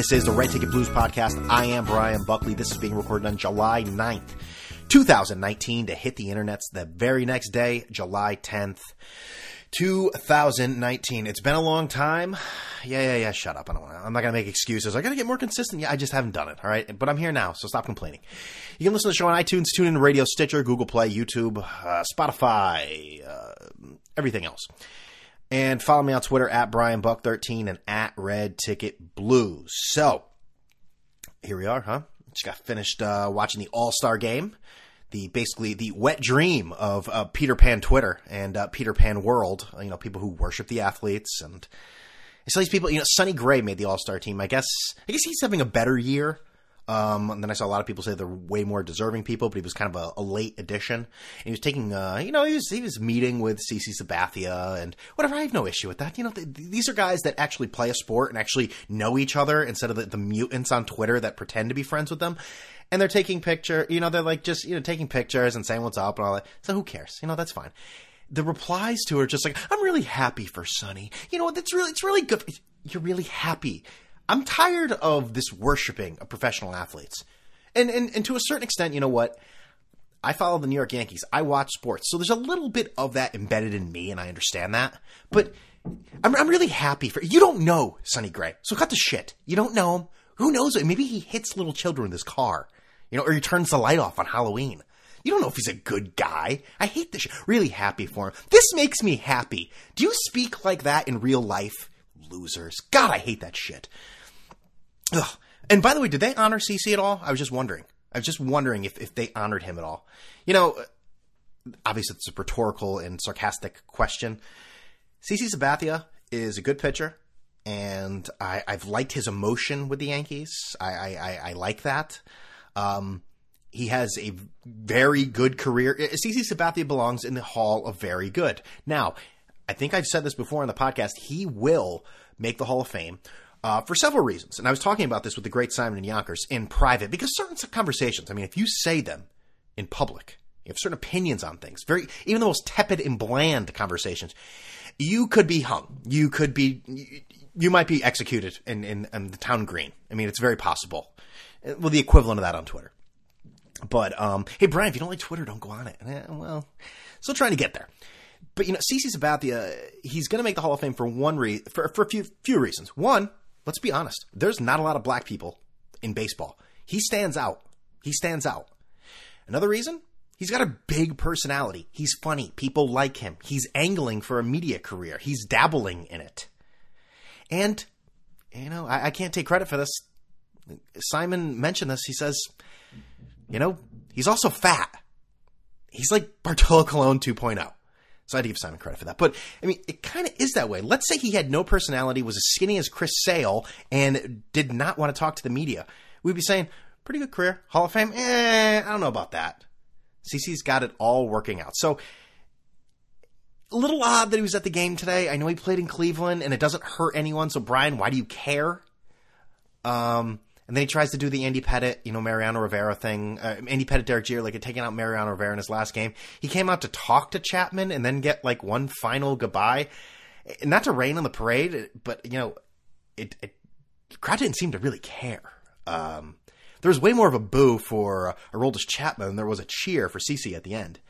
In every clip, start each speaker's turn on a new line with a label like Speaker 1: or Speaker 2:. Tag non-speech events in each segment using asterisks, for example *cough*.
Speaker 1: This is the Red Ticket Blues podcast. I am Brian Buckley. This is being recorded on July 9th, 2019 to hit the internets the very next day, July 10th. 2019. It's been a long time. Yeah, yeah, yeah. Shut up. I don't want to. I'm not gonna make excuses. I gotta get more consistent. Yeah, I just haven't done it. All right, but I'm here now, so stop complaining. You can listen to the show on iTunes, TuneIn Radio, Stitcher, Google Play, YouTube, uh, Spotify, uh, everything else. And follow me on Twitter at Brian Buck 13 and at Red Ticket Blues. So here we are, huh? Just got finished uh, watching the All Star game the basically the wet dream of uh, Peter Pan Twitter and uh, Peter Pan World. You know, people who worship the athletes and So these people. You know, Sonny Gray made the All Star team. I guess I guess he's having a better year. Um, and then I saw a lot of people say they're way more deserving people, but he was kind of a, a late addition. And he was taking, uh, you know, he was he was meeting with CC Sabathia and whatever. I have no issue with that. You know, th- these are guys that actually play a sport and actually know each other instead of the, the mutants on Twitter that pretend to be friends with them and they're taking picture. You know, they're like just you know taking pictures and saying what's up and all that. So who cares? You know, that's fine. The replies to her just like, "I'm really happy for Sonny. You know, that's really it's really good. You're really happy. I'm tired of this worshiping of professional athletes, and and and to a certain extent, you know what." I follow the New York Yankees. I watch sports. So there's a little bit of that embedded in me, and I understand that. But I'm, I'm really happy for you. Don't know Sonny Gray. So cut the shit. You don't know him. Who knows? Maybe he hits little children with his car. You know, or he turns the light off on Halloween. You don't know if he's a good guy. I hate this. Really happy for him. This makes me happy. Do you speak like that in real life? Losers. God, I hate that shit. Ugh. And by the way, did they honor CC at all? I was just wondering. I was just wondering if, if they honored him at all. You know, obviously it's a rhetorical and sarcastic question. CC Sabathia is a good pitcher, and I, have liked his emotion with the Yankees. I, I, I like that. Um, he has a very good career. CC Sabathia belongs in the Hall of Very Good. Now, I think I've said this before on the podcast. He will make the Hall of Fame uh, for several reasons. And I was talking about this with the great Simon and Yonkers in private because certain conversations, I mean, if you say them in public, you have certain opinions on things, very, even the most tepid and bland conversations, you could be hung. You could be, you might be executed in, in, in the town green. I mean, it's very possible well, the equivalent of that on Twitter. But um, hey, Brian, if you don't like Twitter, don't go on it. Eh, well, still trying to get there. But you know, CC Sabathia, he's going to make the Hall of Fame for one re- for for a few few reasons. One, let's be honest, there's not a lot of black people in baseball. He stands out. He stands out. Another reason, he's got a big personality. He's funny. People like him. He's angling for a media career. He's dabbling in it. And you know, I, I can't take credit for this. Simon mentioned this. He says, you know, he's also fat. He's like Bartolo Colon 2.0. So I had to give Simon credit for that. But I mean, it kind of is that way. Let's say he had no personality, was as skinny as Chris Sale, and did not want to talk to the media. We'd be saying, pretty good career, Hall of Fame. Eh, I don't know about that. CC's got it all working out. So a little odd that he was at the game today. I know he played in Cleveland, and it doesn't hurt anyone. So Brian, why do you care? Um, and then he tries to do the Andy Pettitte, you know, Mariano Rivera thing. Uh, Andy Pettitte, Derek Jeter, like taking out Mariano Rivera in his last game. He came out to talk to Chapman and then get like one final goodbye. Not to rain on the parade, but you know, it, it crowd didn't seem to really care. Um, there was way more of a boo for uh, Aroldis Chapman than there was a cheer for CC at the end.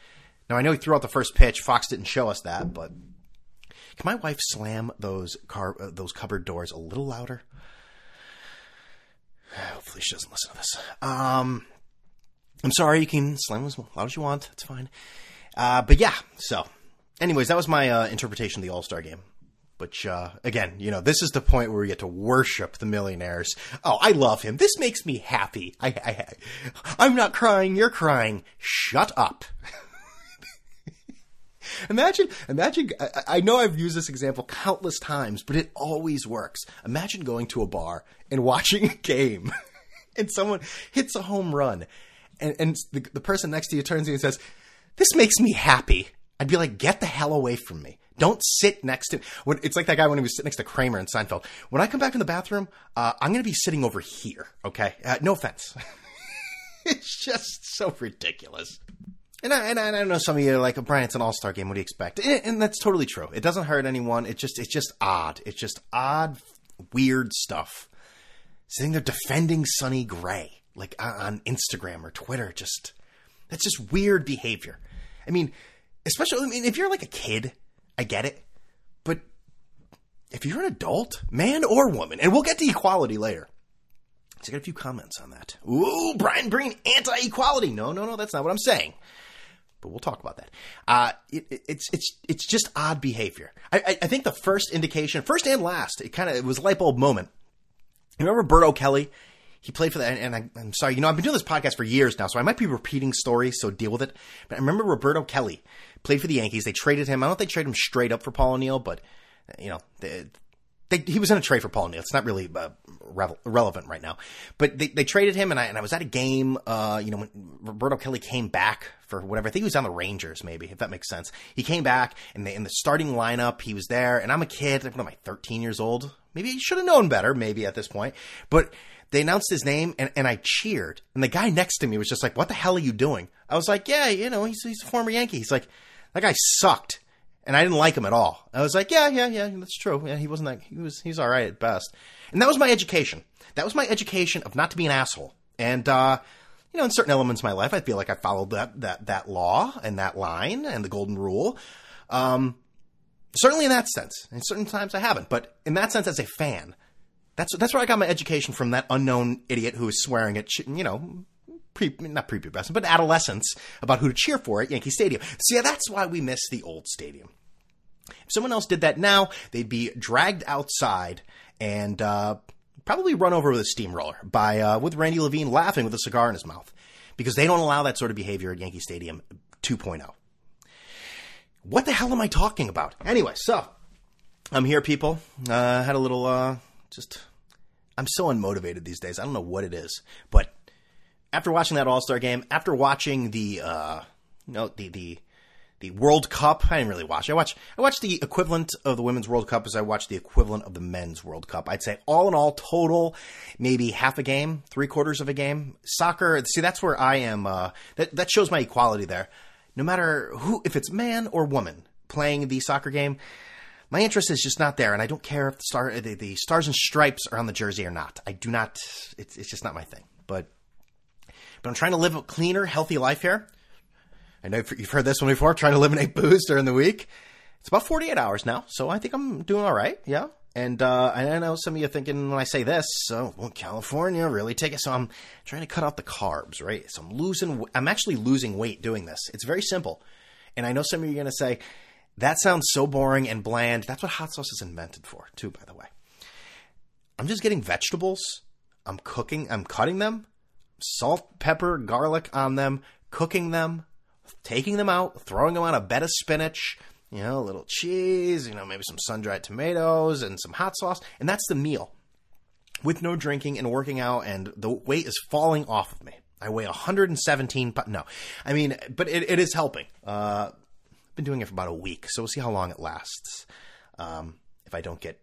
Speaker 1: Now I know he threw out the first pitch. Fox didn't show us that, but can my wife slam those car uh, those cupboard doors a little louder? Hopefully she doesn't listen to this. Um, I'm sorry. You can slam as loud as you want. It's fine. Uh, but yeah. So, anyways, that was my uh, interpretation of the All Star game. Which, uh, again, you know, this is the point where we get to worship the millionaires. Oh, I love him. This makes me happy. I, I, I'm not crying. You're crying. Shut up. *laughs* imagine, imagine, I, I, know I've used this example countless times, but it always works. Imagine going to a bar and *laughs* watching a game *laughs* and someone hits a home run and, and the, the person next to you turns to you and says, this makes me happy. I'd be like, get the hell away from me. Don't sit next to. When, it's like that guy when he was sitting next to Kramer in Seinfeld. When I come back in the bathroom, uh, I'm going to be sitting over here. Okay, uh, no offense. *laughs* it's just so ridiculous. And I, and I, I know some of you are like, oh, Brian, it's an all star game. What do you expect? And, and that's totally true. It doesn't hurt anyone. It just, it's just odd. It's just odd, weird stuff. sitting there defending Sonny Gray, like on Instagram or Twitter. Just that's just weird behavior. I mean, especially I mean, if you're like a kid, I get it, but if you're an adult, man or woman, and we'll get to equality later. So I got a few comments on that. Ooh, Brian Breen, anti-equality. No, no, no, that's not what I'm saying. But we'll talk about that. Uh, it, it, it's it's it's just odd behavior. I, I, think the first indication, first and last, it kind of it was a light bulb moment. You remember Bert O'Kelly? He played for that, and, I, am sorry, you know, I've been doing this podcast for years now, so I might be repeating stories, so deal with it. But I remember Roberto Kelly played for the Yankees. They traded him. I don't think they traded him straight up for Paul O'Neill, but you know, they, they, he was in a trade for Paul O'Neill. It's not really uh, re- relevant right now, but they, they traded him, and I and I was at a game. Uh, you know, when Roberto Kelly came back for whatever. I think he was on the Rangers, maybe if that makes sense. He came back, and in the starting lineup, he was there. And I'm a kid. What am I? 13 years old. Maybe he should have known better. Maybe at this point, but they announced his name, and, and I cheered. And the guy next to me was just like, "What the hell are you doing?" I was like, "Yeah, you know, he's he's a former Yankee." He's like, "That guy sucked." And I didn't like him at all. I was like, yeah, yeah, yeah, that's true. Yeah, he wasn't that. He was he's all right at best. And that was my education. That was my education of not to be an asshole. And uh, you know, in certain elements of my life, I feel like I followed that that that law and that line and the golden rule. Um, certainly in that sense. In certain times, I haven't. But in that sense, as a fan, that's that's where I got my education from. That unknown idiot who was swearing at you know pre, not prepubescent, but adolescence about who to cheer for at Yankee Stadium. See, so yeah, that's why we miss the old stadium. If someone else did that now, they'd be dragged outside and uh, probably run over with a steamroller by uh, with Randy Levine laughing with a cigar in his mouth because they don't allow that sort of behavior at Yankee Stadium 2.0. What the hell am I talking about? Anyway, so I'm here, people. Uh, had a little, uh, just, I'm so unmotivated these days. I don't know what it is, but after watching that All Star game, after watching the uh, you know the the the World Cup, I didn't really watch. I watch I watched the equivalent of the Women's World Cup as I watched the equivalent of the Men's World Cup. I'd say all in all, total maybe half a game, three quarters of a game. Soccer, see, that's where I am. Uh, that that shows my equality there. No matter who, if it's man or woman playing the soccer game, my interest is just not there, and I don't care if the star the, the stars and stripes are on the jersey or not. I do not. It's it's just not my thing. But but I'm trying to live a cleaner, healthy life here. I know you've heard this one before, trying to eliminate booze during the week. It's about 48 hours now, so I think I'm doing all right. Yeah. And uh, I know some of you thinking when I say this, so well, California really take it. So I'm trying to cut out the carbs, right? So I'm losing. I'm actually losing weight doing this. It's very simple. And I know some of you are going to say that sounds so boring and bland. That's what hot sauce is invented for, too. By the way, I'm just getting vegetables. I'm cooking. I'm cutting them salt, pepper, garlic on them, cooking them, taking them out, throwing them on a bed of spinach, you know, a little cheese, you know, maybe some sun dried tomatoes and some hot sauce, and that's the meal. With no drinking and working out, and the weight is falling off of me. I weigh 117. No, I mean, but it, it is helping. Uh, I've been doing it for about a week, so we'll see how long it lasts. Um, if I don't get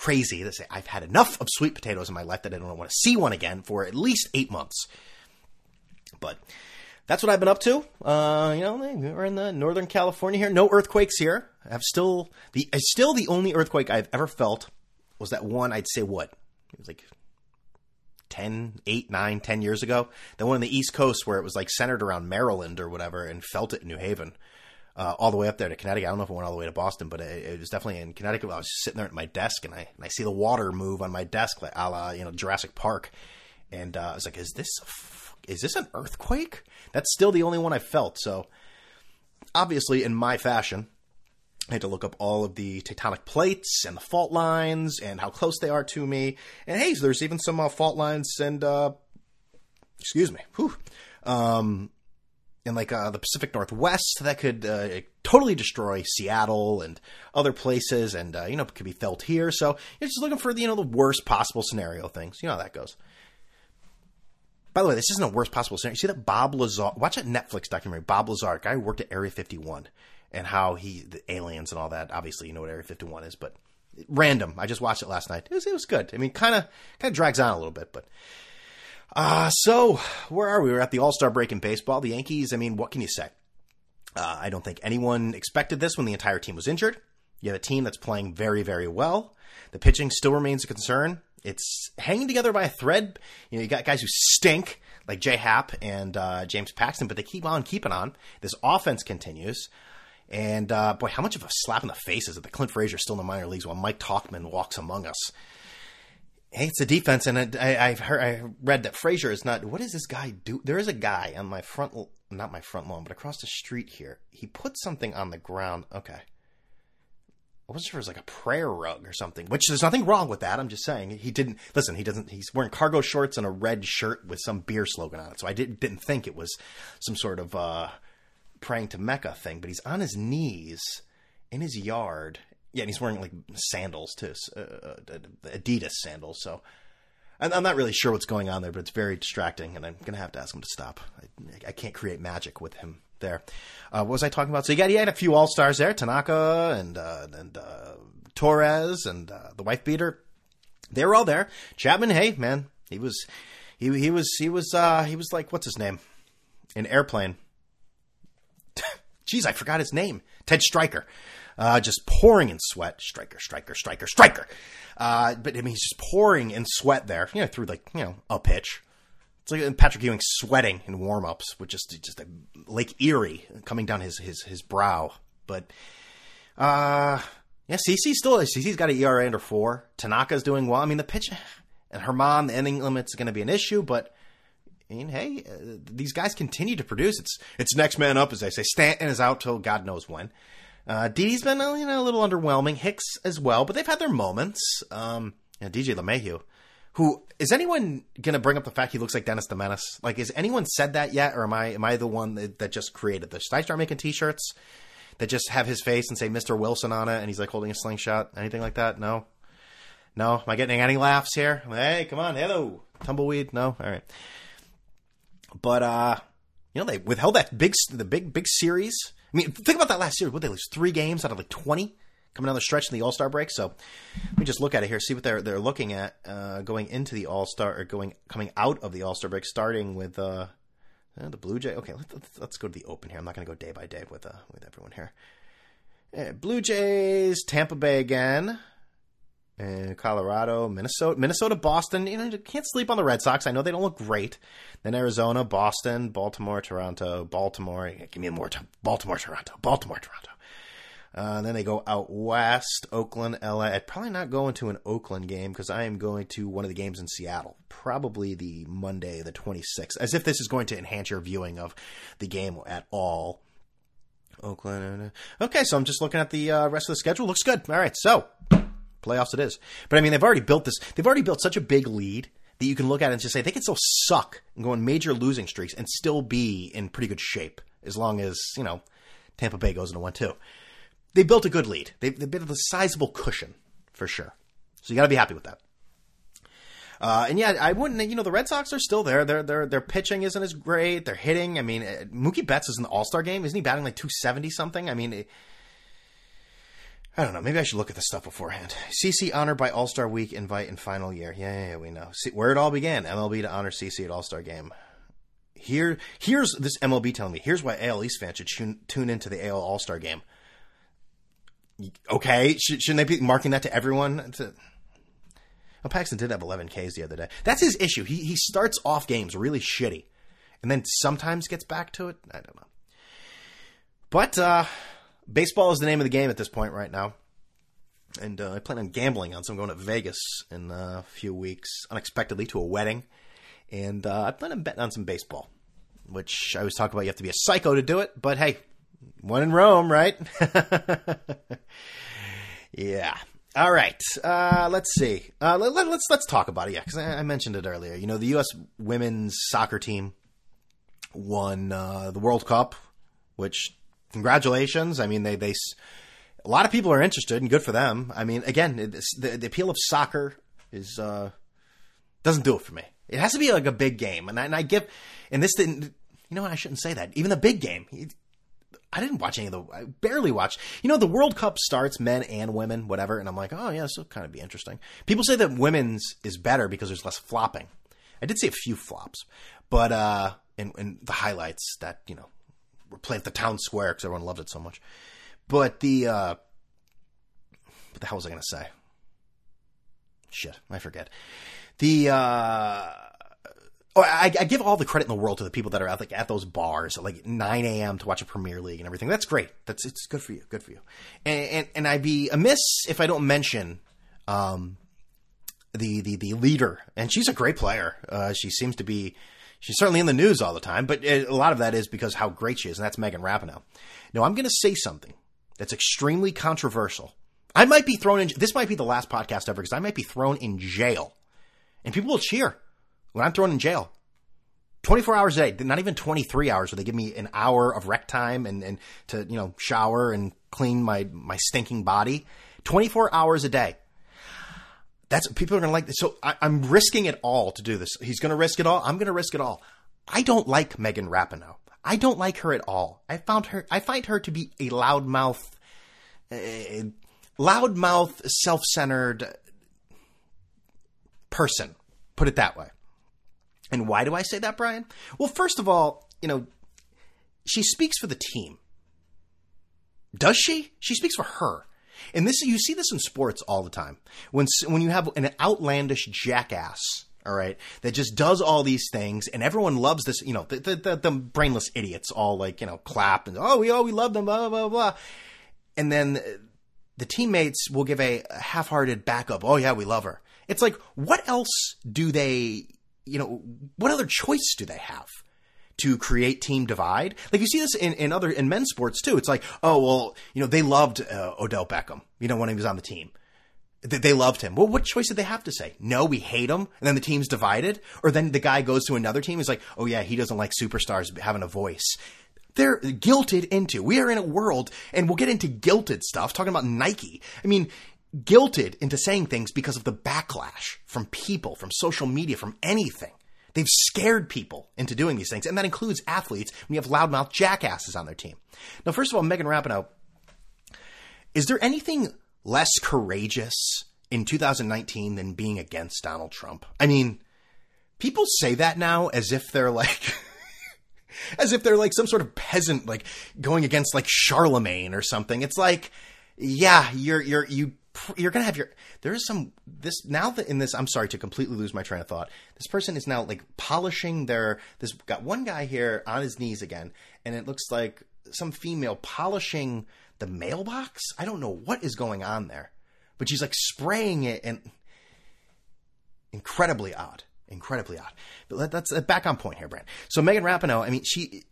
Speaker 1: crazy to say I've had enough of sweet potatoes in my life that I don't want to see one again for at least eight months. But that's what I've been up to. Uh, you know, we're in the Northern California here. No earthquakes here. I've still the still the only earthquake I've ever felt was that one. I'd say what it was like 10, 8, 9, 10 years ago. That one on the East Coast where it was like centered around Maryland or whatever, and felt it in New Haven uh, all the way up there to Connecticut. I don't know if it went all the way to Boston, but it, it was definitely in Connecticut. I was sitting there at my desk and I and I see the water move on my desk, like a la you know Jurassic Park, and uh, I was like, "Is this is this an earthquake?" That's still the only one I felt. So obviously, in my fashion, I had to look up all of the tectonic plates and the fault lines and how close they are to me. And hey, there's even some uh, fault lines and uh, excuse me, whew, um, in like uh, the Pacific Northwest that could uh, totally destroy Seattle and other places, and uh, you know could be felt here. So you're just looking for you know the worst possible scenario things. You know how that goes. By the way, this isn't a worst possible scenario. You see that Bob Lazar? Watch that Netflix documentary. Bob Lazar, guy who worked at Area 51, and how he the aliens and all that. Obviously, you know what Area 51 is, but random. I just watched it last night. It was, it was good. I mean, kind of kind of drags on a little bit, but uh, so where are we? We're at the All Star break in baseball. The Yankees, I mean, what can you say? Uh, I don't think anyone expected this when the entire team was injured. You have a team that's playing very, very well. The pitching still remains a concern. It's hanging together by a thread. You know, you got guys who stink like Jay Happ and uh, James Paxton, but they keep on keeping on. This offense continues. And uh, boy, how much of a slap in the face is it that Clint Frazier still in the minor leagues while Mike Tauchman walks among us? It's a defense, and I, have heard, I read that Frazier is not. What does this guy do? There is a guy on my front, not my front lawn, but across the street here. He put something on the ground. Okay, I wasn't sure it was like a prayer rug or something. Which there's nothing wrong with that. I'm just saying he didn't listen. He doesn't. He's wearing cargo shorts and a red shirt with some beer slogan on it. So I didn't didn't think it was some sort of uh, praying to Mecca thing. But he's on his knees in his yard yeah, and he's wearing like sandals too, uh, uh, Adidas sandals. So I'm not really sure what's going on there, but it's very distracting, and I'm gonna have to ask him to stop. I, I can't create magic with him there. Uh, what was I talking about? So you got, he had a few all stars there, Tanaka and uh, and uh, Torres and uh, the wife beater. They were all there. Chapman, hey man, he was he he was he was uh, he was like what's his name? An airplane. *laughs* Jeez, I forgot his name. Ted Striker uh, just pouring in sweat. Striker, striker, striker, striker. Uh, but I mean, he's just pouring in sweat there, you know, through like, you know, a pitch. It's like Patrick Ewing sweating in warm ups with just, just a Lake Erie coming down his, his, his brow. But, uh, yeah, CC still, CC's got an ERA under four. Tanaka's doing well. I mean, the pitch and Germán, the inning limit's going to be an issue, but, I mean, hey, uh, these guys continue to produce. It's it's next man up, as they say. Stanton is out till God knows when. Uh, Didi's been you know, a little underwhelming. Hicks as well, but they've had their moments. Um, DJ LeMahieu, who is anyone going to bring up the fact he looks like Dennis the Menace? Like, has anyone said that yet, or am I am I the one that, that just created this? Should I start making T-shirts that just have his face and say Mister Wilson on it, and he's like holding a slingshot? Anything like that? No, no. Am I getting any laughs here? Hey, come on, hello, tumbleweed. No, all right. But uh, you know, they withheld that big the big big series I mean, think about that last series. What they lose three games out of like twenty coming down the stretch in the All Star break. So let me just look at it here, see what they're they're looking at uh, going into the All Star or going coming out of the All Star break, starting with uh, uh, the Blue Jay. Okay, let, us let's go to the Open here. I'm not going to go day by day with uh, with everyone here. Uh, Blue Jays, Tampa Bay again. Uh, Colorado, Minnesota, Minnesota, Boston. You know, you can't sleep on the Red Sox. I know they don't look great. Then Arizona, Boston, Baltimore, Toronto, Baltimore. Give me more time. Baltimore, Toronto, Baltimore, Toronto. Uh, then they go out west, Oakland, LA. I'd probably not go into an Oakland game because I am going to one of the games in Seattle, probably the Monday, the 26th, as if this is going to enhance your viewing of the game at all. Oakland. Okay, so I'm just looking at the uh, rest of the schedule. Looks good. All right, so playoffs it is. But I mean, they've already built this. They've already built such a big lead that you can look at it and just say they can still suck and go on major losing streaks and still be in pretty good shape as long as you know Tampa Bay goes into one two. They built a good lead. They, they built a sizable cushion for sure. So you got to be happy with that. Uh, and yeah, I wouldn't. You know, the Red Sox are still there. Their their their pitching isn't as great. They're hitting. I mean, uh, Mookie Betts is in the All Star game. Isn't he batting like two seventy something? I mean, I don't know. Maybe I should look at the stuff beforehand. CC honored by All Star Week invite in final year. Yeah, yeah, yeah we know. See, where it all began. MLB to honor CC at All Star Game. Here, here's this MLB telling me. Here's why AL East fans should tune, tune into the AL All Star Game. Okay, should, shouldn't they be marking that to everyone? To, well, Paxton did have 11 Ks the other day. That's his issue. He he starts off games really shitty, and then sometimes gets back to it. I don't know. But uh, baseball is the name of the game at this point right now. And uh, I plan on gambling on, some going to Vegas in a few weeks, unexpectedly to a wedding. And uh, I plan on betting on some baseball, which I was talking about. You have to be a psycho to do it, but hey, one in Rome, right? *laughs* yeah. All right. Uh, let's see. Uh, let, us let's, let's talk about it. Yeah, because I, I, mentioned it earlier. You know, the U.S. women's soccer team won uh, the World Cup, which congratulations. I mean, they they a lot of people are interested, and good for them. I mean, again, the, the appeal of soccer is uh, doesn't do it for me. It has to be like a big game, and I, and I give, and this didn't. You know, I shouldn't say that. Even the big game, I didn't watch any of the. I barely watched. You know, the World Cup starts men and women, whatever, and I'm like, oh yeah, this will kind of be interesting. People say that women's is better because there's less flopping. I did see a few flops, but uh, and, in the highlights that you know playing at the town square because everyone loved it so much. But the uh, what the hell was I going to say? shit, I forget. The uh, oh, I, I give all the credit in the world to the people that are at like at those bars at like 9 a.m. to watch a Premier League and everything. That's great. That's it's good for you. Good for you. And and, and I'd be amiss if I don't mention um, the the the leader, and she's a great player. Uh, she seems to be. She's certainly in the news all the time, but eh, a lot of that is because how great she is, and that's Megan Rapinoe. Now, I'm going to say something that's extremely controversial. I might be thrown in. This might be the last podcast ever because I might be thrown in jail, and people will cheer when I'm thrown in jail. 24 hours a day, not even 23 hours, where they give me an hour of rec time and, and to, you know, shower and clean my, my stinking body. 24 hours a day. That's people are going to like this. So I, am risking it all to do this. He's going to risk it all. I'm going to risk it all. I don't like Megan Rapinoe. I don't like her at all. I found her. I find her to be a loudmouth, uh, loudmouth, self-centered person. Put it that way. And why do I say that, Brian? Well, first of all, you know, she speaks for the team. Does she? She speaks for her. And this you see this in sports all the time. When when you have an outlandish jackass, all right, that just does all these things, and everyone loves this. You know, the the, the, the brainless idiots all like you know clap and oh we oh we love them blah blah blah, and then the teammates will give a half-hearted backup. Oh yeah, we love her. It's like what else do they? You know, what other choice do they have? To create team divide. Like you see this in, in other in men's sports too. It's like, oh well, you know, they loved uh, Odell Beckham. You know, when he was on the team, they, they loved him. Well, what choice did they have to say? No, we hate him, and then the team's divided. Or then the guy goes to another team. He's like, oh yeah, he doesn't like superstars having a voice. They're guilted into. We are in a world, and we'll get into guilted stuff. Talking about Nike. I mean, guilted into saying things because of the backlash from people, from social media, from anything. They've scared people into doing these things, and that includes athletes when you have loudmouth jackasses on their team. Now, first of all, Megan Rapinoe, is there anything less courageous in 2019 than being against Donald Trump? I mean, people say that now as if they're like. *laughs* as if they're like some sort of peasant, like going against like Charlemagne or something. It's like, yeah, you're you're you you're gonna have your there is some this now that in this i'm sorry to completely lose my train of thought this person is now like polishing their this got one guy here on his knees again and it looks like some female polishing the mailbox? I don't know what is going on there but she's like spraying it and incredibly odd incredibly odd. But that's uh, back on point here brand so megan rapinoe i mean she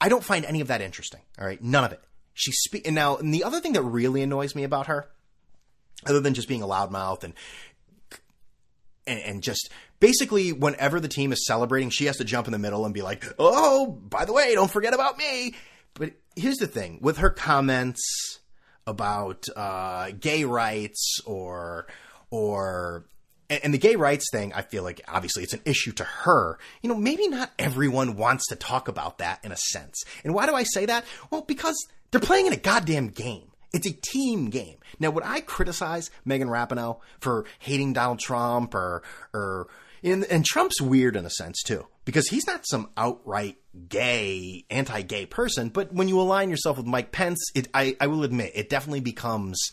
Speaker 1: i don't find any of that interesting all right? None of it. She speak and now and the other thing that really annoys me about her other than just being a loudmouth and, and and just basically whenever the team is celebrating, she has to jump in the middle and be like, "Oh, by the way, don't forget about me." But here's the thing with her comments about uh, gay rights or or and the gay rights thing, I feel like obviously it's an issue to her. You know, maybe not everyone wants to talk about that in a sense. And why do I say that? Well, because they're playing in a goddamn game. It's a team game. Now, would I criticize Megan Rapinoe for hating Donald Trump or, or, and, and Trump's weird in a sense too, because he's not some outright gay, anti-gay person, but when you align yourself with Mike Pence, it, I, I will admit, it definitely becomes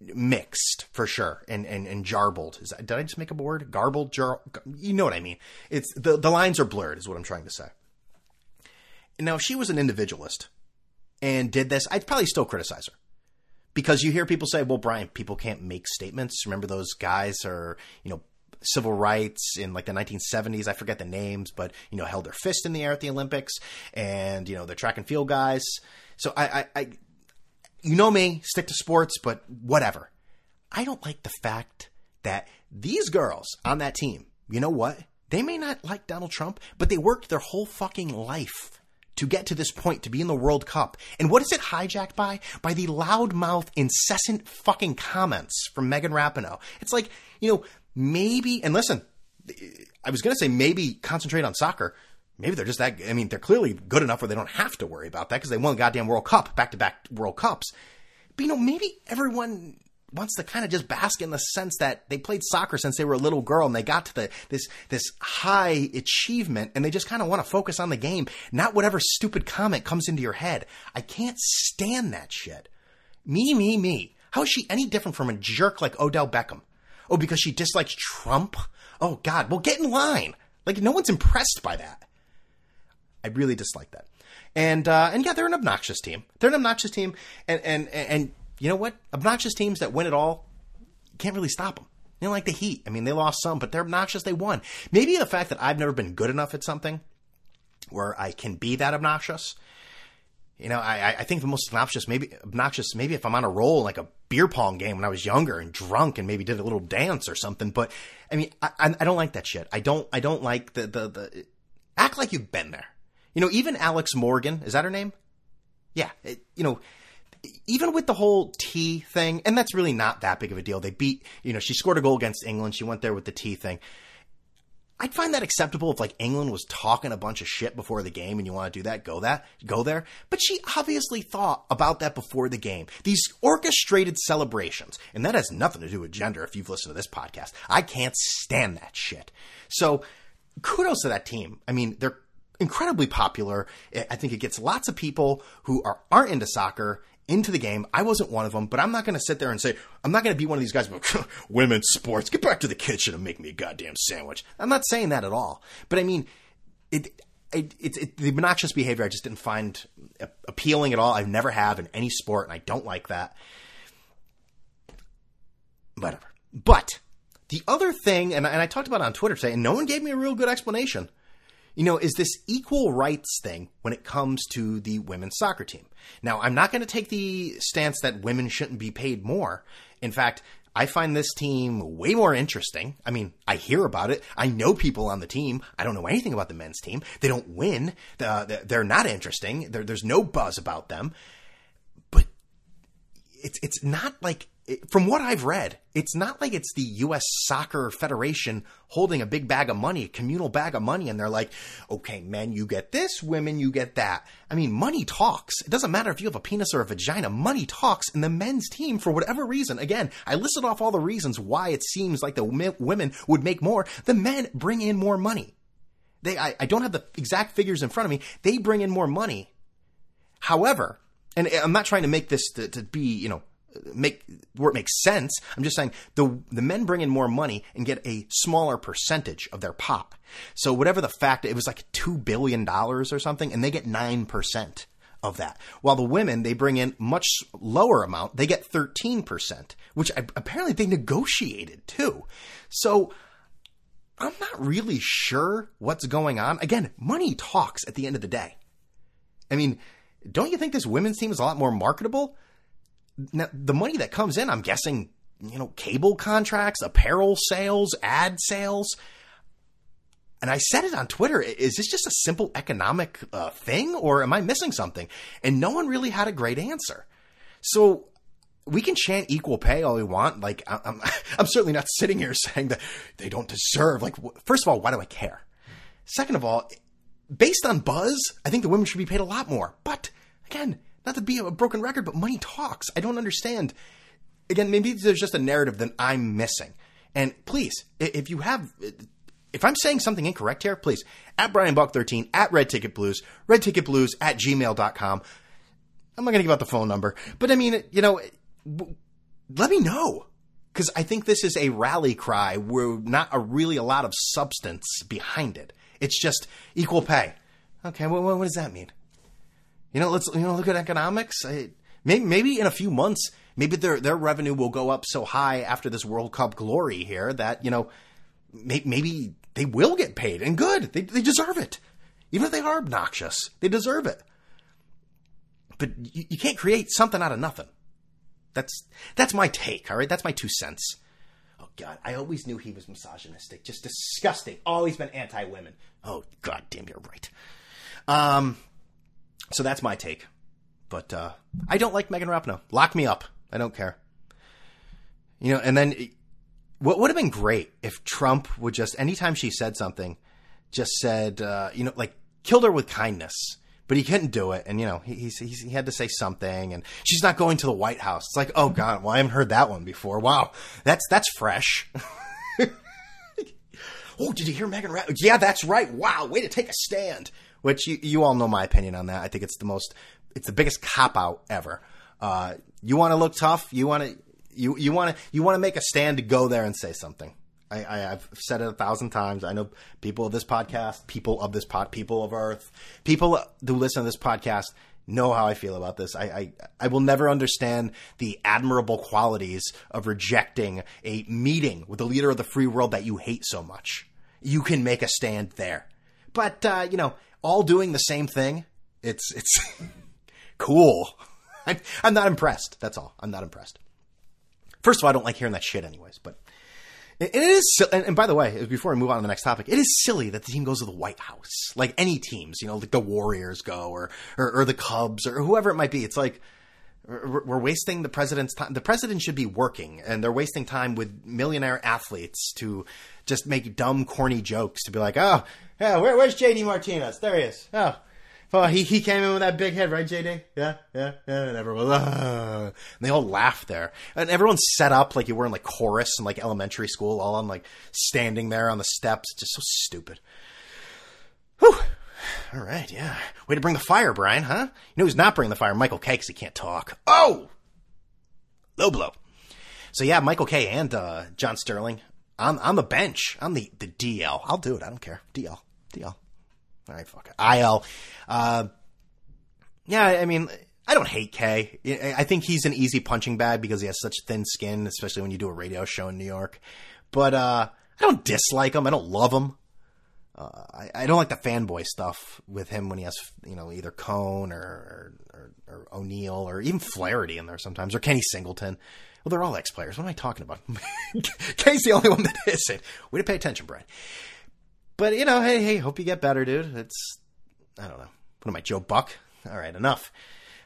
Speaker 1: mixed for sure and and, and jarbled. Is that, did i just make a word? Garbled jar, you know what i mean. It's the, the lines are blurred is what i'm trying to say. Now if she was an individualist and did this i'd probably still criticize her because you hear people say, well, Brian, people can't make statements. Remember those guys are, you know, civil rights in like the 1970s. I forget the names, but, you know, held their fist in the air at the Olympics and, you know, the track and field guys. So I, I, I you know me, stick to sports, but whatever. I don't like the fact that these girls on that team, you know what? They may not like Donald Trump, but they worked their whole fucking life to get to this point, to be in the World Cup. And what is it hijacked by? By the loudmouth, incessant fucking comments from Megan Rapinoe. It's like, you know, maybe, and listen, I was going to say maybe concentrate on soccer. Maybe they're just that, I mean, they're clearly good enough where they don't have to worry about that because they won the goddamn World Cup, back to back World Cups. But, you know, maybe everyone wants to kind of just bask in the sense that they played soccer since they were a little girl and they got to the this this high achievement and they just kind of want to focus on the game, not whatever stupid comment comes into your head. I can't stand that shit. Me, me, me. How is she any different from a jerk like Odell Beckham? Oh, because she dislikes Trump? Oh, God. Well, get in line. Like, no one's impressed by that. I really dislike that. And, uh, and yeah, they're an obnoxious team. They're an obnoxious team. And, and, and, you know what? Obnoxious teams that win it all, can't really stop them. You know, like the Heat. I mean, they lost some, but they're obnoxious. They won. Maybe the fact that I've never been good enough at something where I can be that obnoxious. You know, I, I think the most obnoxious, maybe obnoxious, maybe if I'm on a roll like a beer pong game when I was younger and drunk and maybe did a little dance or something. But I mean, I, I don't like that shit. I don't, I don't like the, the, the, act like you've been there. You know, even Alex Morgan, is that her name? Yeah. It, you know, even with the whole T thing, and that's really not that big of a deal. They beat, you know, she scored a goal against England. She went there with the T thing. I'd find that acceptable if like England was talking a bunch of shit before the game and you want to do that, go that, go there. But she obviously thought about that before the game. These orchestrated celebrations, and that has nothing to do with gender if you've listened to this podcast. I can't stand that shit. So kudos to that team. I mean, they're incredibly popular. I think it gets lots of people who are aren't into soccer into the game. I wasn't one of them, but I'm not going to sit there and say, I'm not going to be one of these guys, *laughs* women's sports, get back to the kitchen and make me a goddamn sandwich. I'm not saying that at all. But I mean, it, it, it, it the obnoxious behavior I just didn't find appealing at all. I never have in any sport, and I don't like that. Whatever. But the other thing, and, and I talked about it on Twitter today, and no one gave me a real good explanation you know, is this equal rights thing when it comes to the women's soccer team. Now, I'm not going to take the stance that women shouldn't be paid more. In fact, I find this team way more interesting. I mean, I hear about it. I know people on the team. I don't know anything about the men's team. They don't win. they're not interesting. there's no buzz about them. But it's it's not like from what I've read, it's not like it's the U.S. Soccer Federation holding a big bag of money, a communal bag of money, and they're like, okay, men, you get this, women, you get that. I mean, money talks. It doesn't matter if you have a penis or a vagina, money talks. And the men's team, for whatever reason, again, I listed off all the reasons why it seems like the women would make more. The men bring in more money. They, I, I don't have the exact figures in front of me. They bring in more money. However, and I'm not trying to make this to, to be, you know, make where it makes sense. I'm just saying the the men bring in more money and get a smaller percentage of their pop. So whatever the fact, it was like two billion dollars or something, and they get nine percent of that. While the women they bring in much lower amount, they get thirteen percent, which apparently they negotiated too. So. I'm not really sure what's going on. Again, money talks at the end of the day. I mean, don't you think this women's team is a lot more marketable? Now, the money that comes in, I'm guessing, you know, cable contracts, apparel sales, ad sales. And I said it on Twitter. Is this just a simple economic uh, thing, or am I missing something? And no one really had a great answer. So we can chant equal pay all we want. Like I'm, *laughs* I'm certainly not sitting here saying that they don't deserve. Like, first of all, why do I care? Second of all, based on buzz, I think the women should be paid a lot more. But again, not to be a broken record, but money talks. I don't understand. Again, maybe there's just a narrative that I'm missing. And please, if you have, if I'm saying something incorrect here, please, at Brian Buck 13 at Red Ticket Blues, Red Ticket Blues at gmail.com. I'm not going to give out the phone number, but I mean, you know, let me know. Because I think this is a rally cry where not a really a lot of substance behind it. It's just equal pay. Okay, well, what does that mean? You know, let's you know look at economics. I, maybe maybe in a few months, maybe their their revenue will go up so high after this World Cup glory here that you know may, maybe they will get paid and good. They they deserve it, even if they are obnoxious. They deserve it. But you, you can't create something out of nothing. That's that's my take. All right, that's my two cents. Oh God, I always knew he was misogynistic, just disgusting. Always been anti-women. Oh God damn, you're right. Um, so that's my take. But uh, I don't like Megan Rapinoe. Lock me up. I don't care. You know, and then what would have been great if Trump would just, anytime she said something, just said, uh, you know, like killed her with kindness. But he couldn't do it, and you know he, he had to say something. And she's not going to the White House. It's like, oh god, well I haven't heard that one before. Wow, that's that's fresh. *laughs* oh, did you hear Megan Rapinoe? Yeah, that's right. Wow, way to take a stand which you, you all know my opinion on that. I think it's the most, it's the biggest cop out ever. Uh, you want to look tough. You want to, You you want to you want to make a stand to go there and say something. I, I, have said it a thousand times. I know people of this podcast, people of this pod, people of Earth, people who listen to this podcast know how I feel about this. I, I, I will never understand the admirable qualities of rejecting a meeting with the leader of the free world that you hate so much. You can make a stand there, but uh, you know, all doing the same thing. It's it's *laughs* cool. I'm, I'm not impressed. That's all. I'm not impressed. First of all, I don't like hearing that shit, anyways. But it is, and by the way, before we move on to the next topic, it is silly that the team goes to the White House, like any teams, you know, like the Warriors go, or or, or the Cubs, or whoever it might be. It's like we're wasting the president's time. The president should be working, and they're wasting time with millionaire athletes to just make dumb, corny jokes to be like, oh, yeah, where, where's JD Martinez? There he is. Oh, Oh, he, he came in with that big head, right, JD? Yeah, yeah, yeah. And everyone, uh, and they all laughed there. And everyone's set up like you were in like chorus in like elementary school, all on like standing there on the steps. Just so stupid. Whew. All right, yeah. Way to bring the fire, Brian, huh? You know who's not bringing the fire? Michael Kay, because he can't talk. Oh! Low blow. So yeah, Michael Kay and uh, John Sterling on on the bench on the the DL. I'll do it. I don't care. DL. DL. All right, fuck it. IL. Uh, yeah, I mean, I don't hate Kay. I think he's an easy punching bag because he has such thin skin, especially when you do a radio show in New York. But uh, I don't dislike him. I don't love him. Uh, I, I, don't like the fanboy stuff with him when he has, you know, either Cone or, or, or O'Neill or even Flaherty in there sometimes, or Kenny Singleton. Well, they're all ex players. What am I talking about? *laughs* Kay's the only one that isn't. Way to pay attention, Brian. But you know, hey, hey, hope you get better, dude. It's I don't know. What am I, Joe Buck? All right, enough.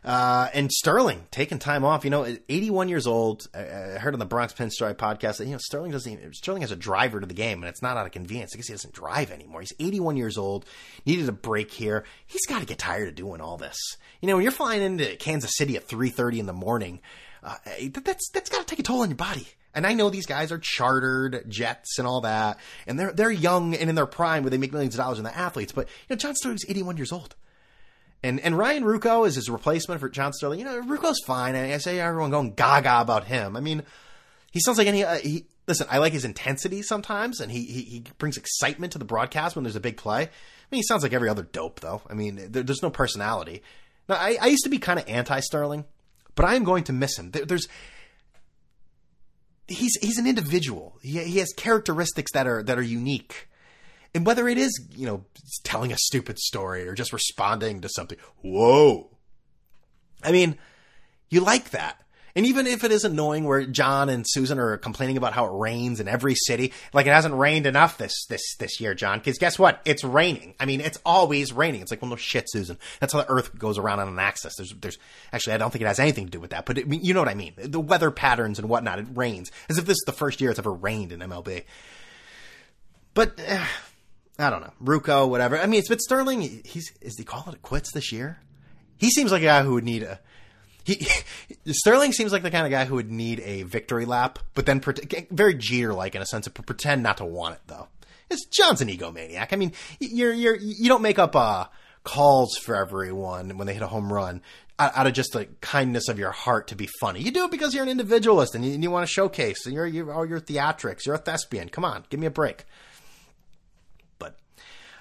Speaker 1: Uh, and Sterling taking time off. You know, 81 years old. I, I heard on the Bronx Pinstripe podcast that you know Sterling doesn't. Even, Sterling has a driver to the game, and it's not out of convenience. Guess he doesn't drive anymore. He's 81 years old. Needed a break here. He's got to get tired of doing all this. You know, when you're flying into Kansas City at 3:30 in the morning, uh, that's that's got to take a toll on your body. And I know these guys are chartered jets and all that, and they're they're young and in their prime where they make millions of dollars and they're athletes. But you know, John Sterling's 81 years old. And and Ryan Ruocco is his replacement for John Sterling. You know, Ruocco's fine. I, I say everyone going gaga about him. I mean, he sounds like any. Uh, he listen. I like his intensity sometimes, and he, he, he brings excitement to the broadcast when there's a big play. I mean, he sounds like every other dope though. I mean, there, there's no personality. Now, I, I used to be kind of anti Sterling, but I am going to miss him. There, there's he's he's an individual. He, he has characteristics that are that are unique. And whether it is, you know, telling a stupid story or just responding to something, whoa. I mean, you like that. And even if it is annoying where John and Susan are complaining about how it rains in every city, like it hasn't rained enough this this this year, John, because guess what? It's raining. I mean, it's always raining. It's like, well, no shit, Susan. That's how the Earth goes around on an axis. There's there's actually, I don't think it has anything to do with that, but it, you know what I mean. The weather patterns and whatnot. It rains as if this is the first year it's ever rained in MLB. But uh, I don't know, Ruocco, whatever. I mean, it's but Sterling. He's is he calling it quits this year? He seems like a guy who would need a he, *laughs* Sterling seems like the kind of guy who would need a victory lap, but then very Jeter like in a sense of pretend not to want it though. It's John's an egomaniac. I mean, you're you're you don't make up uh, calls for everyone when they hit a home run out of just the kindness of your heart to be funny. You do it because you're an individualist and you, and you want to showcase and you're you're all your theatrics. You're a thespian. Come on, give me a break.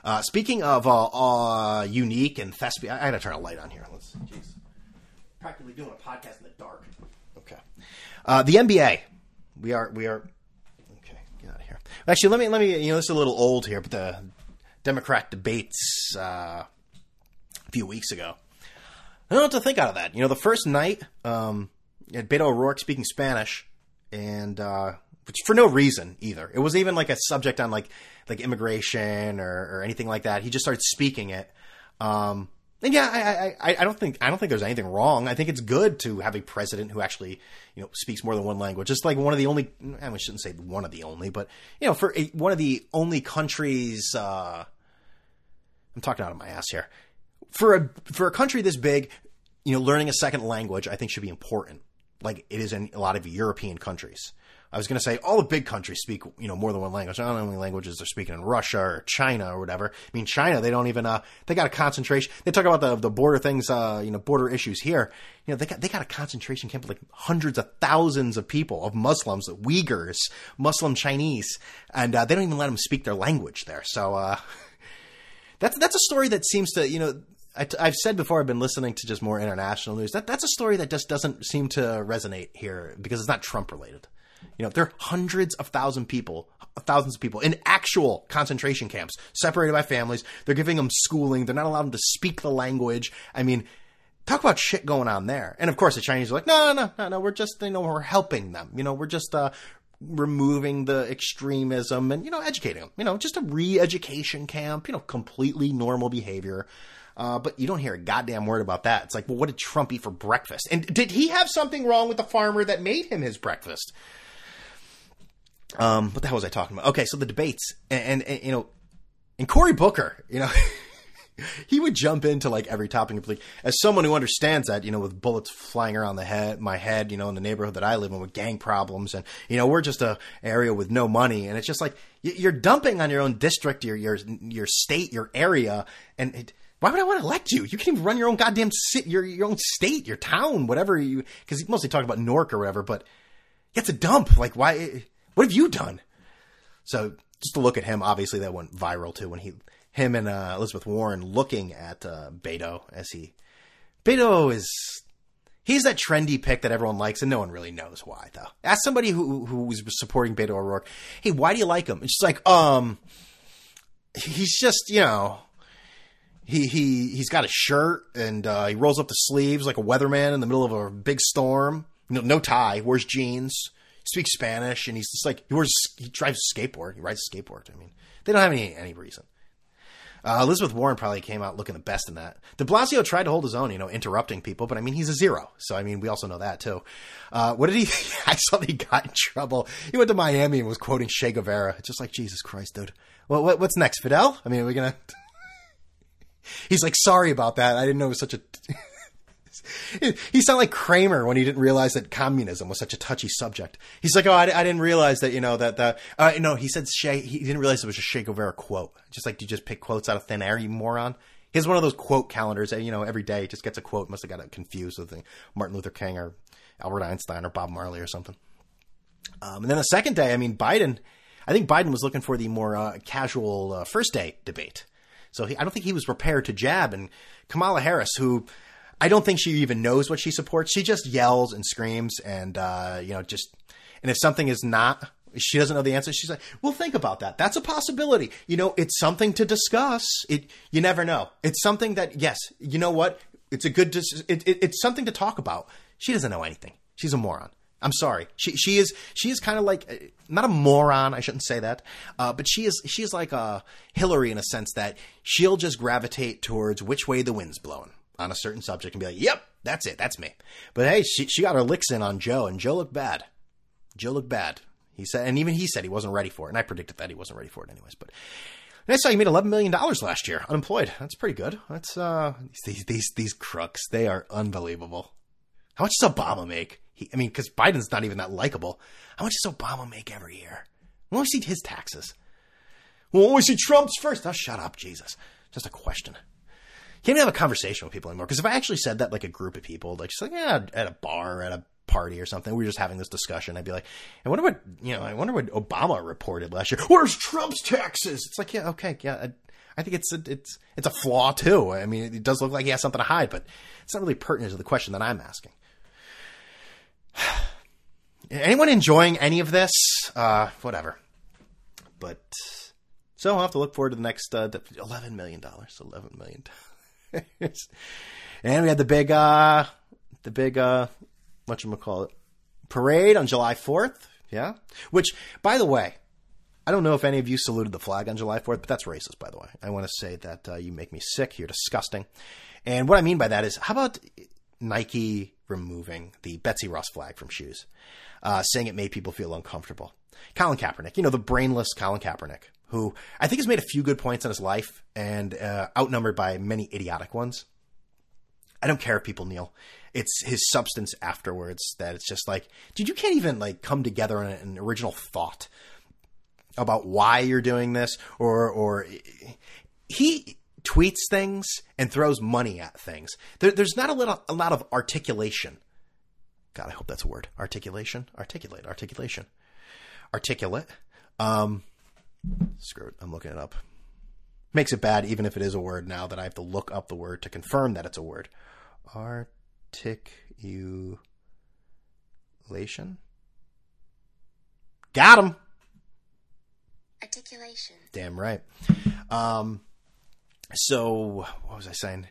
Speaker 1: Uh, speaking of uh, uh, unique and thespian, I, gotta turn a light on here. Let's. Geez practically doing a podcast in the dark. Okay. Uh, the NBA. We are we are okay. Get out of here. Actually, let me let me. You know, this is a little old here, but the Democrat debates uh, a few weeks ago. I don't know what to think out of that. You know, the first night, um, had Beto O'Rourke speaking Spanish, and uh, which for no reason either. It wasn't even like a subject on like like immigration or, or anything like that. He just starts speaking it. Um, and yeah, I, I, I don't think I don't think there's anything wrong. I think it's good to have a president who actually, you know, speaks more than one language. Just like one of the only, I shouldn't say one of the only, but you know, for a, one of the only countries. Uh, I'm talking out of my ass here. For a for a country this big, you know, learning a second language, I think should be important. like it is in a lot of European countries. I was going to say all the big countries speak, you know, more than one language. Know how languages they're speaking in Russia or China or whatever. I mean, China, they don't even, uh, they got a concentration. They talk about the, the border things, uh, you know, border issues here. You know, they got, they got a concentration camp of like hundreds of thousands of people, of Muslims, Uyghurs, Muslim Chinese, and, uh, they don't even let them speak their language there. So, uh, *laughs* that's, that's a story that seems to, you know, I, have said before, I've been listening to just more international news. That that's a story that just doesn't seem to resonate here because it's not Trump related. You know, there are hundreds of thousand people, thousands of people in actual concentration camps, separated by families. They're giving them schooling. They're not allowing them to speak the language. I mean, talk about shit going on there. And of course, the Chinese are like, no, no, no, no. We're just, you know, we're helping them. You know, we're just uh, removing the extremism and you know, educating them. You know, just a re-education camp. You know, completely normal behavior. Uh, but you don't hear a goddamn word about that. It's like, well, what did Trump eat for breakfast? And did he have something wrong with the farmer that made him his breakfast? Um, what the hell was I talking about? Okay, so the debates and, and, and you know, and Cory Booker, you know, *laughs* he would jump into like every topic. Like, as someone who understands that, you know, with bullets flying around the head, my head, you know, in the neighborhood that I live in with gang problems, and you know, we're just a area with no money, and it's just like you're dumping on your own district, your your your state, your area, and. It, why would I want to elect you? You can even run your own goddamn sit, your your own state, your town, whatever you. Because he mostly talked about Newark or whatever, but it's a dump. Like, why? What have you done? So just to look at him, obviously that went viral too when he, him and uh, Elizabeth Warren looking at uh, Beto as he, Beto is, he's that trendy pick that everyone likes and no one really knows why though. Ask somebody who who was supporting Beto O'Rourke, hey, why do you like him? It's like, um, he's just you know. He he he's got a shirt and uh, he rolls up the sleeves like a weatherman in the middle of a big storm. No, no tie, wears jeans speaks Spanish, and he's just like he wears he drives a skateboard. He rides a skateboard. I mean, they don't have any any reason. Uh, Elizabeth Warren probably came out looking the best in that. De Blasio tried to hold his own, you know, interrupting people, but I mean, he's a zero. So, I mean, we also know that too. Uh, what did he, *laughs* I saw that he got in trouble. He went to Miami and was quoting Che Guevara. It's just like, Jesus Christ, dude. Well, what, what's next? Fidel? I mean, are we going *laughs* to, he's like, sorry about that. I didn't know it was such a, he sounded like Kramer when he didn't realize that communism was such a touchy subject. He's like, oh, I, I didn't realize that, you know, that, that, uh, no, he said Che, he didn't realize it was a Che Guevara quote. Just like, you just pick quotes out of thin air, you moron? He has one of those quote calendars that, you know, every day just gets a quote. Must have got it confused with Martin Luther King or Albert Einstein or Bob Marley or something. Um, and then the second day, I mean, Biden, I think Biden was looking for the more uh, casual uh, first day debate. So he, I don't think he was prepared to jab. And Kamala Harris, who I don't think she even knows what she supports. She just yells and screams and, uh, you know, just, and if something is not, she doesn't know the answer. She's like, well, think about that. That's a possibility. You know, it's something to discuss. It, you never know. It's something that, yes, you know what? It's a good, dis- it, it, it's something to talk about. She doesn't know anything. She's a moron. I'm sorry. She she is she is kind of like not a moron. I shouldn't say that, uh, but she is she is like a Hillary in a sense that she'll just gravitate towards which way the wind's blowing on a certain subject and be like, "Yep, that's it, that's me." But hey, she she got her licks in on Joe, and Joe looked bad. Joe looked bad. He said, and even he said he wasn't ready for it, and I predicted that he wasn't ready for it, anyways. But and I saw you made eleven million dollars last year, unemployed. That's pretty good. That's uh these these these crooks. They are unbelievable. How much does Obama make? He, I mean, because Biden's not even that likable. How much does Obama make every year? When We see his taxes. when only see Trump's first. Oh, shut up, Jesus. Just a question can't even have a conversation with people anymore. Because if I actually said that like a group of people, like just like yeah, at a bar, at a party or something, we were just having this discussion, I'd be like, I wonder what you know, I wonder what Obama reported last year. Where's Trump's taxes? It's like yeah, okay, yeah. I, I think it's a, it's it's a flaw too. I mean, it does look like he has something to hide, but it's not really pertinent to the question that I'm asking. *sighs* Anyone enjoying any of this? Uh, whatever. But so I'll have to look forward to the next uh, eleven million dollars. Eleven million. And we had the big, uh, the big, uh, what you call it, parade on July 4th. Yeah. Which, by the way, I don't know if any of you saluted the flag on July 4th, but that's racist, by the way. I want to say that uh, you make me sick. You're disgusting. And what I mean by that is, how about Nike removing the Betsy Ross flag from shoes, uh, saying it made people feel uncomfortable? Colin Kaepernick, you know, the brainless Colin Kaepernick, who I think has made a few good points in his life and uh, outnumbered by many idiotic ones. I don't care if people kneel. it's his substance afterwards that it's just like, dude, you can't even like come together on an original thought about why you're doing this or or he tweets things and throws money at things. There, there's not a little a lot of articulation. God, I hope that's a word. Articulation, articulate, articulation, articulate. Um, screw it. I'm looking it up. Makes it bad, even if it is a word. Now that I have to look up the word to confirm that it's a word. Articulation. Got him.
Speaker 2: Articulation.
Speaker 1: Damn right. Um, so what was I saying?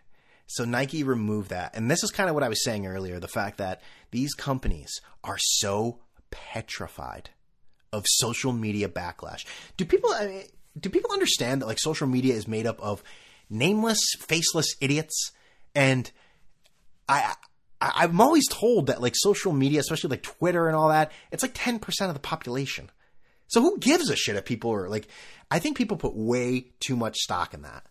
Speaker 1: So Nike removed that, and this is kind of what I was saying earlier: the fact that these companies are so petrified of social media backlash. Do people? I mean, do people understand that like social media is made up of nameless, faceless idiots? And I, I I'm always told that like social media, especially like Twitter and all that, it's like ten percent of the population. So who gives a shit if people are like? I think people put way too much stock in that.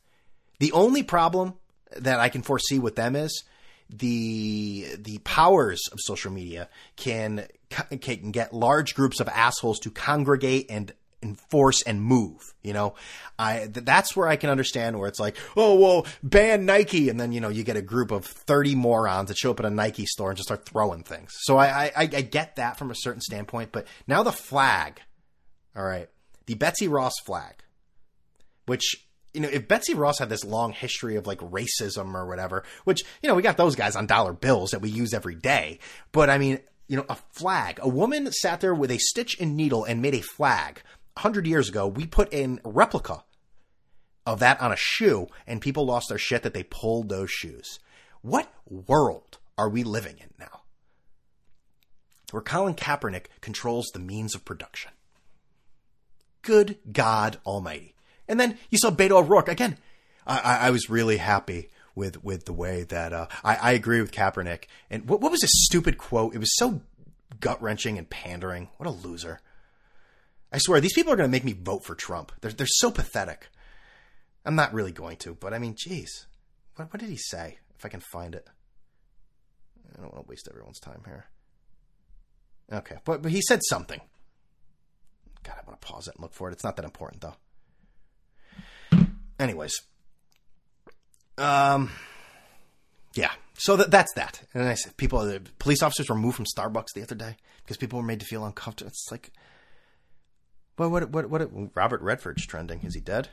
Speaker 1: The only problem that I can foresee with them is the the powers of social media can can get large groups of assholes to congregate and enforce and move. You know, I that's where I can understand where it's like, oh well, ban Nike, and then you know you get a group of thirty morons that show up at a Nike store and just start throwing things. So I I, I get that from a certain standpoint, but now the flag, all right, the Betsy Ross flag, which you know, if Betsy Ross had this long history of like racism or whatever, which, you know, we got those guys on dollar bills that we use every day. But I mean, you know, a flag. A woman sat there with a stitch and needle and made a flag. A hundred years ago, we put in a replica of that on a shoe, and people lost their shit that they pulled those shoes. What world are we living in now? Where Colin Kaepernick controls the means of production. Good God Almighty. And then you saw Beto O'Rourke again. I, I was really happy with with the way that uh, I, I, agree with Kaepernick. And what, what was this stupid quote? It was so gut wrenching and pandering. What a loser! I swear these people are going to make me vote for Trump. They're they're so pathetic. I'm not really going to, but I mean, geez, what what did he say? If I can find it, I don't want to waste everyone's time here. Okay, but but he said something. God, I want to pause it and look for it. It's not that important though anyways, um, yeah. So that that's that. And I said, people, the police officers were moved from Starbucks the other day because people were made to feel uncomfortable. It's like, well, what, what, what, what? Robert Redford's trending. Is he dead?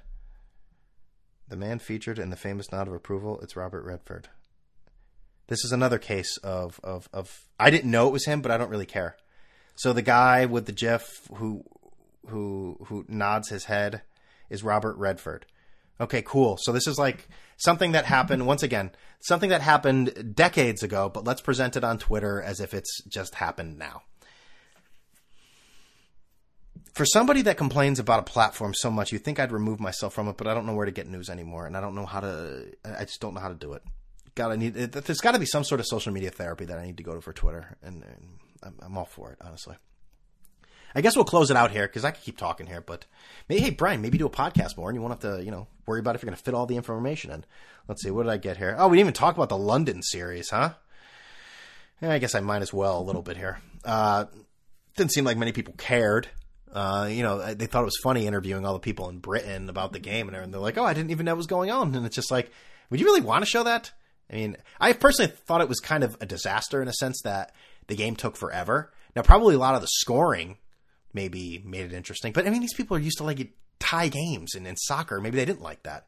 Speaker 1: The man featured in the famous nod of approval. It's Robert Redford. This is another case of of of. I didn't know it was him, but I don't really care. So the guy with the GIF who who who nods his head is Robert Redford. Okay, cool. So this is like something that happened once again, something that happened decades ago, but let's present it on Twitter as if it's just happened now. For somebody that complains about a platform so much, you think I'd remove myself from it, but I don't know where to get news anymore, and I don't know how to. I just don't know how to do it. Got to need. There's got to be some sort of social media therapy that I need to go to for Twitter, and, and I'm all for it, honestly. I guess we'll close it out here because I could keep talking here, but maybe, hey, Brian, maybe do a podcast more and you won't have to, you know, worry about if you're going to fit all the information in. Let's see, what did I get here? Oh, we didn't even talk about the London series, huh? Yeah, I guess I might as well a little bit here. Uh, didn't seem like many people cared. Uh, you know, they thought it was funny interviewing all the people in Britain about the game and. They're like, oh, I didn't even know what was going on. And it's just like, would you really want to show that? I mean, I personally thought it was kind of a disaster in a sense that the game took forever. Now, probably a lot of the scoring maybe made it interesting. But I mean, these people are used to like tie games and in soccer. Maybe they didn't like that.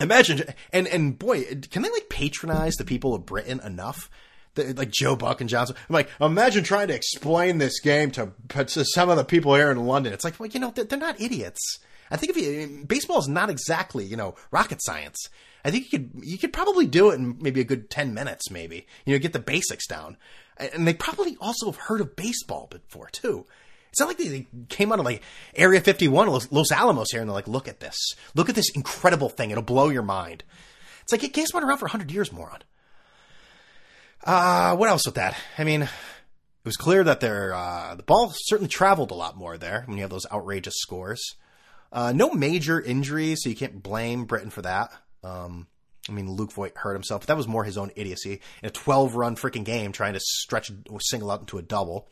Speaker 1: Imagine and and boy, can they like patronize the people of Britain enough? Like Joe Buck and Johnson. I'm like, imagine trying to explain this game to, to some of the people here in London. It's like, well, you know, they're, they're not idiots. I think if you baseball is not exactly you know rocket science. I think you could you could probably do it in maybe a good ten minutes, maybe you know get the basics down and they probably also have heard of baseball before too. It's not like they came out of like Area 51, Los Alamos here, and they're like, "Look at this! Look at this incredible thing! It'll blow your mind." It's like it game's been around for hundred years, moron. Uh, what else with that? I mean, it was clear that their uh, the ball certainly traveled a lot more there when you have those outrageous scores. Uh, no major injuries, so you can't blame Britain for that. Um, I mean, Luke Voit hurt himself, but that was more his own idiocy in a 12 run freaking game trying to stretch or single out into a double.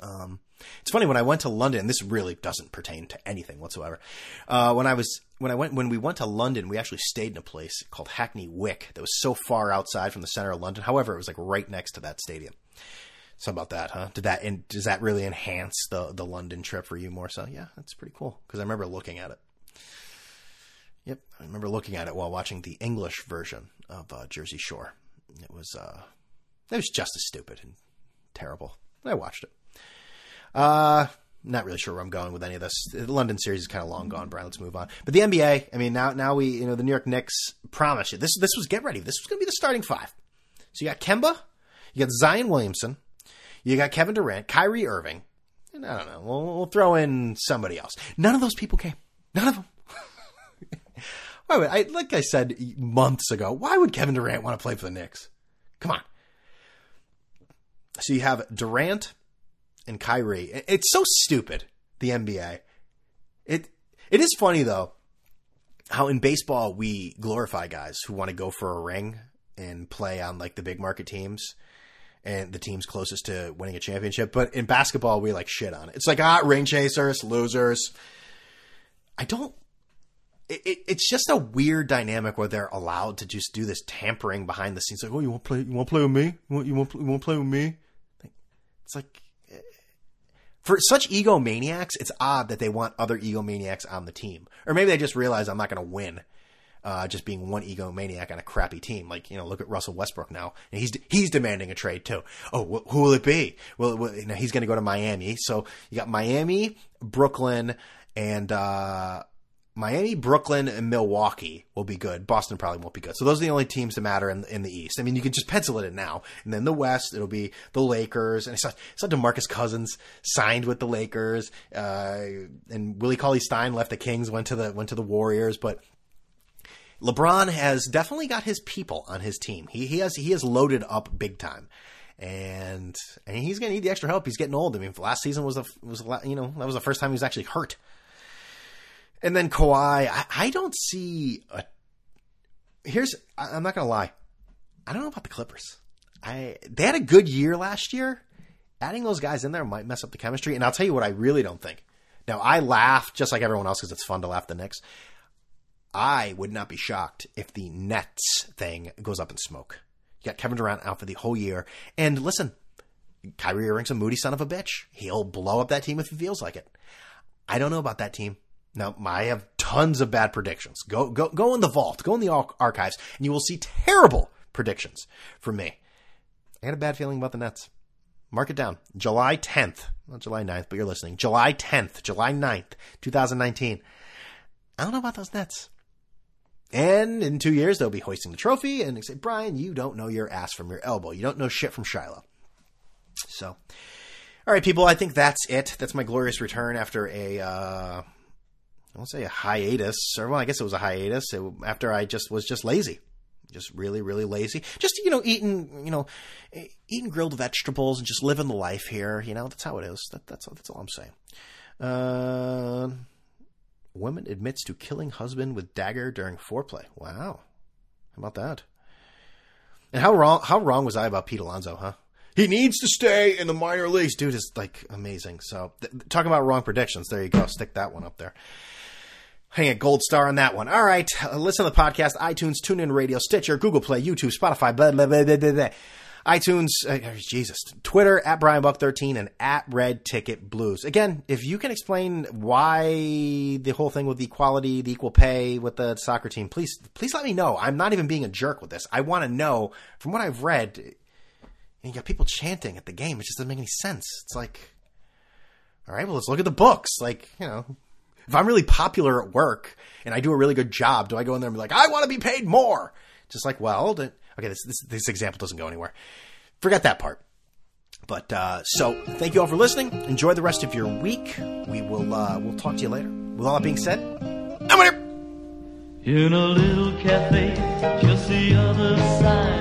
Speaker 1: Um, it's funny when I went to London. This really doesn't pertain to anything whatsoever. Uh, when I was when I went when we went to London, we actually stayed in a place called Hackney Wick that was so far outside from the center of London. However, it was like right next to that stadium. So about that, huh? Did that in, does that really enhance the the London trip for you more so? Yeah, that's pretty cool because I remember looking at it. Yep, I remember looking at it while watching the English version of uh, Jersey Shore. It was uh, it was just as stupid and terrible. I watched it. Uh, not really sure where I'm going with any of this. The London series is kind of long gone, Brian. Let's move on. But the NBA, I mean, now now we, you know, the New York Knicks promise you this. This was get ready. This was going to be the starting five. So you got Kemba, you got Zion Williamson, you got Kevin Durant, Kyrie Irving, and I don't know. We'll, we'll throw in somebody else. None of those people came. None of them. Why would I? Like I said months ago, why would Kevin Durant want to play for the Knicks? Come on. So you have Durant and Kyrie. It's so stupid, the NBA. It it is funny though how in baseball we glorify guys who want to go for a ring and play on like the big market teams and the teams closest to winning a championship. But in basketball, we like shit on it. It's like ah, ring chasers, losers. I don't. It, it, it's just a weird dynamic where they're allowed to just do this tampering behind the scenes. Like, oh, you want to play? You want play with me? You want you want, you want play with me? It's like for such egomaniacs, it's odd that they want other egomaniacs on the team. Or maybe they just realize I'm not going to win. Uh, just being one egomaniac on a crappy team, like you know, look at Russell Westbrook now, and he's he's demanding a trade too. Oh, wh- who will it be? Well, well you know, he's going to go to Miami. So you got Miami, Brooklyn, and uh, Miami, Brooklyn, and Milwaukee will be good. Boston probably won't be good. So those are the only teams that matter in, in the East. I mean, you can just pencil it in now. And then the West, it'll be the Lakers. And it's not, it's not DeMarcus Cousins signed with the Lakers. Uh, and Willie Cauley Stein left the Kings, went to the, went to the Warriors. But LeBron has definitely got his people on his team. He, he has, he has loaded up big time. And, and he's going to need the extra help. He's getting old. I mean, last season was the, was, you know, that was the first time he was actually hurt. And then Kawhi, I, I don't see a. Here's, I'm not gonna lie, I don't know about the Clippers. I they had a good year last year. Adding those guys in there might mess up the chemistry. And I'll tell you what, I really don't think. Now I laugh just like everyone else because it's fun to laugh the Knicks. I would not be shocked if the Nets thing goes up in smoke. You got Kevin Durant out for the whole year, and listen, Kyrie Irving's a moody son of a bitch. He'll blow up that team if he feels like it. I don't know about that team. Now, I have tons of bad predictions. Go, go, go in the vault, go in the archives, and you will see terrible predictions from me. I had a bad feeling about the Nets. Mark it down. July 10th, not July 9th, but you're listening. July 10th, July 9th, 2019. I don't know about those Nets. And in two years, they'll be hoisting the trophy, and they say, Brian, you don't know your ass from your elbow. You don't know shit from Shiloh. So, all right, people, I think that's it. That's my glorious return after a uh, I won't say a hiatus, or well, I guess it was a hiatus it, after I just was just lazy, just really, really lazy. Just you know, eating, you know, eating grilled vegetables and just living the life here. You know, that's how it is. That, that's that's all I'm saying. Uh, woman admits to killing husband with dagger during foreplay. Wow, how about that? And how wrong? How wrong was I about Pete Alonso? Huh? He needs to stay in the minor leagues. Dude is like amazing. So, th- talking about wrong predictions. There you go. Stick that one up there. Hang a gold star on that one. All right. Listen to the podcast, iTunes, TuneIn Radio, Stitcher, Google Play, YouTube, Spotify, blah, blah, blah, blah, blah, blah. iTunes, uh, Jesus, Twitter at Brian Buck 13 and at Red Ticket Blues. Again, if you can explain why the whole thing with the equality, the equal pay with the soccer team, please, please let me know. I'm not even being a jerk with this. I want to know from what I've read. You got people chanting at the game. It just doesn't make any sense. It's like, all right, well, let's look at the books. Like, you know, if I'm really popular at work and I do a really good job, do I go in there and be like, I want to be paid more? Just like, well, okay, this, this, this example doesn't go anywhere. Forget that part. But uh, so, thank you all for listening. Enjoy the rest of your week. We will uh, we'll talk to you later. With all that being said, I'm here. In a little cafe, just the other side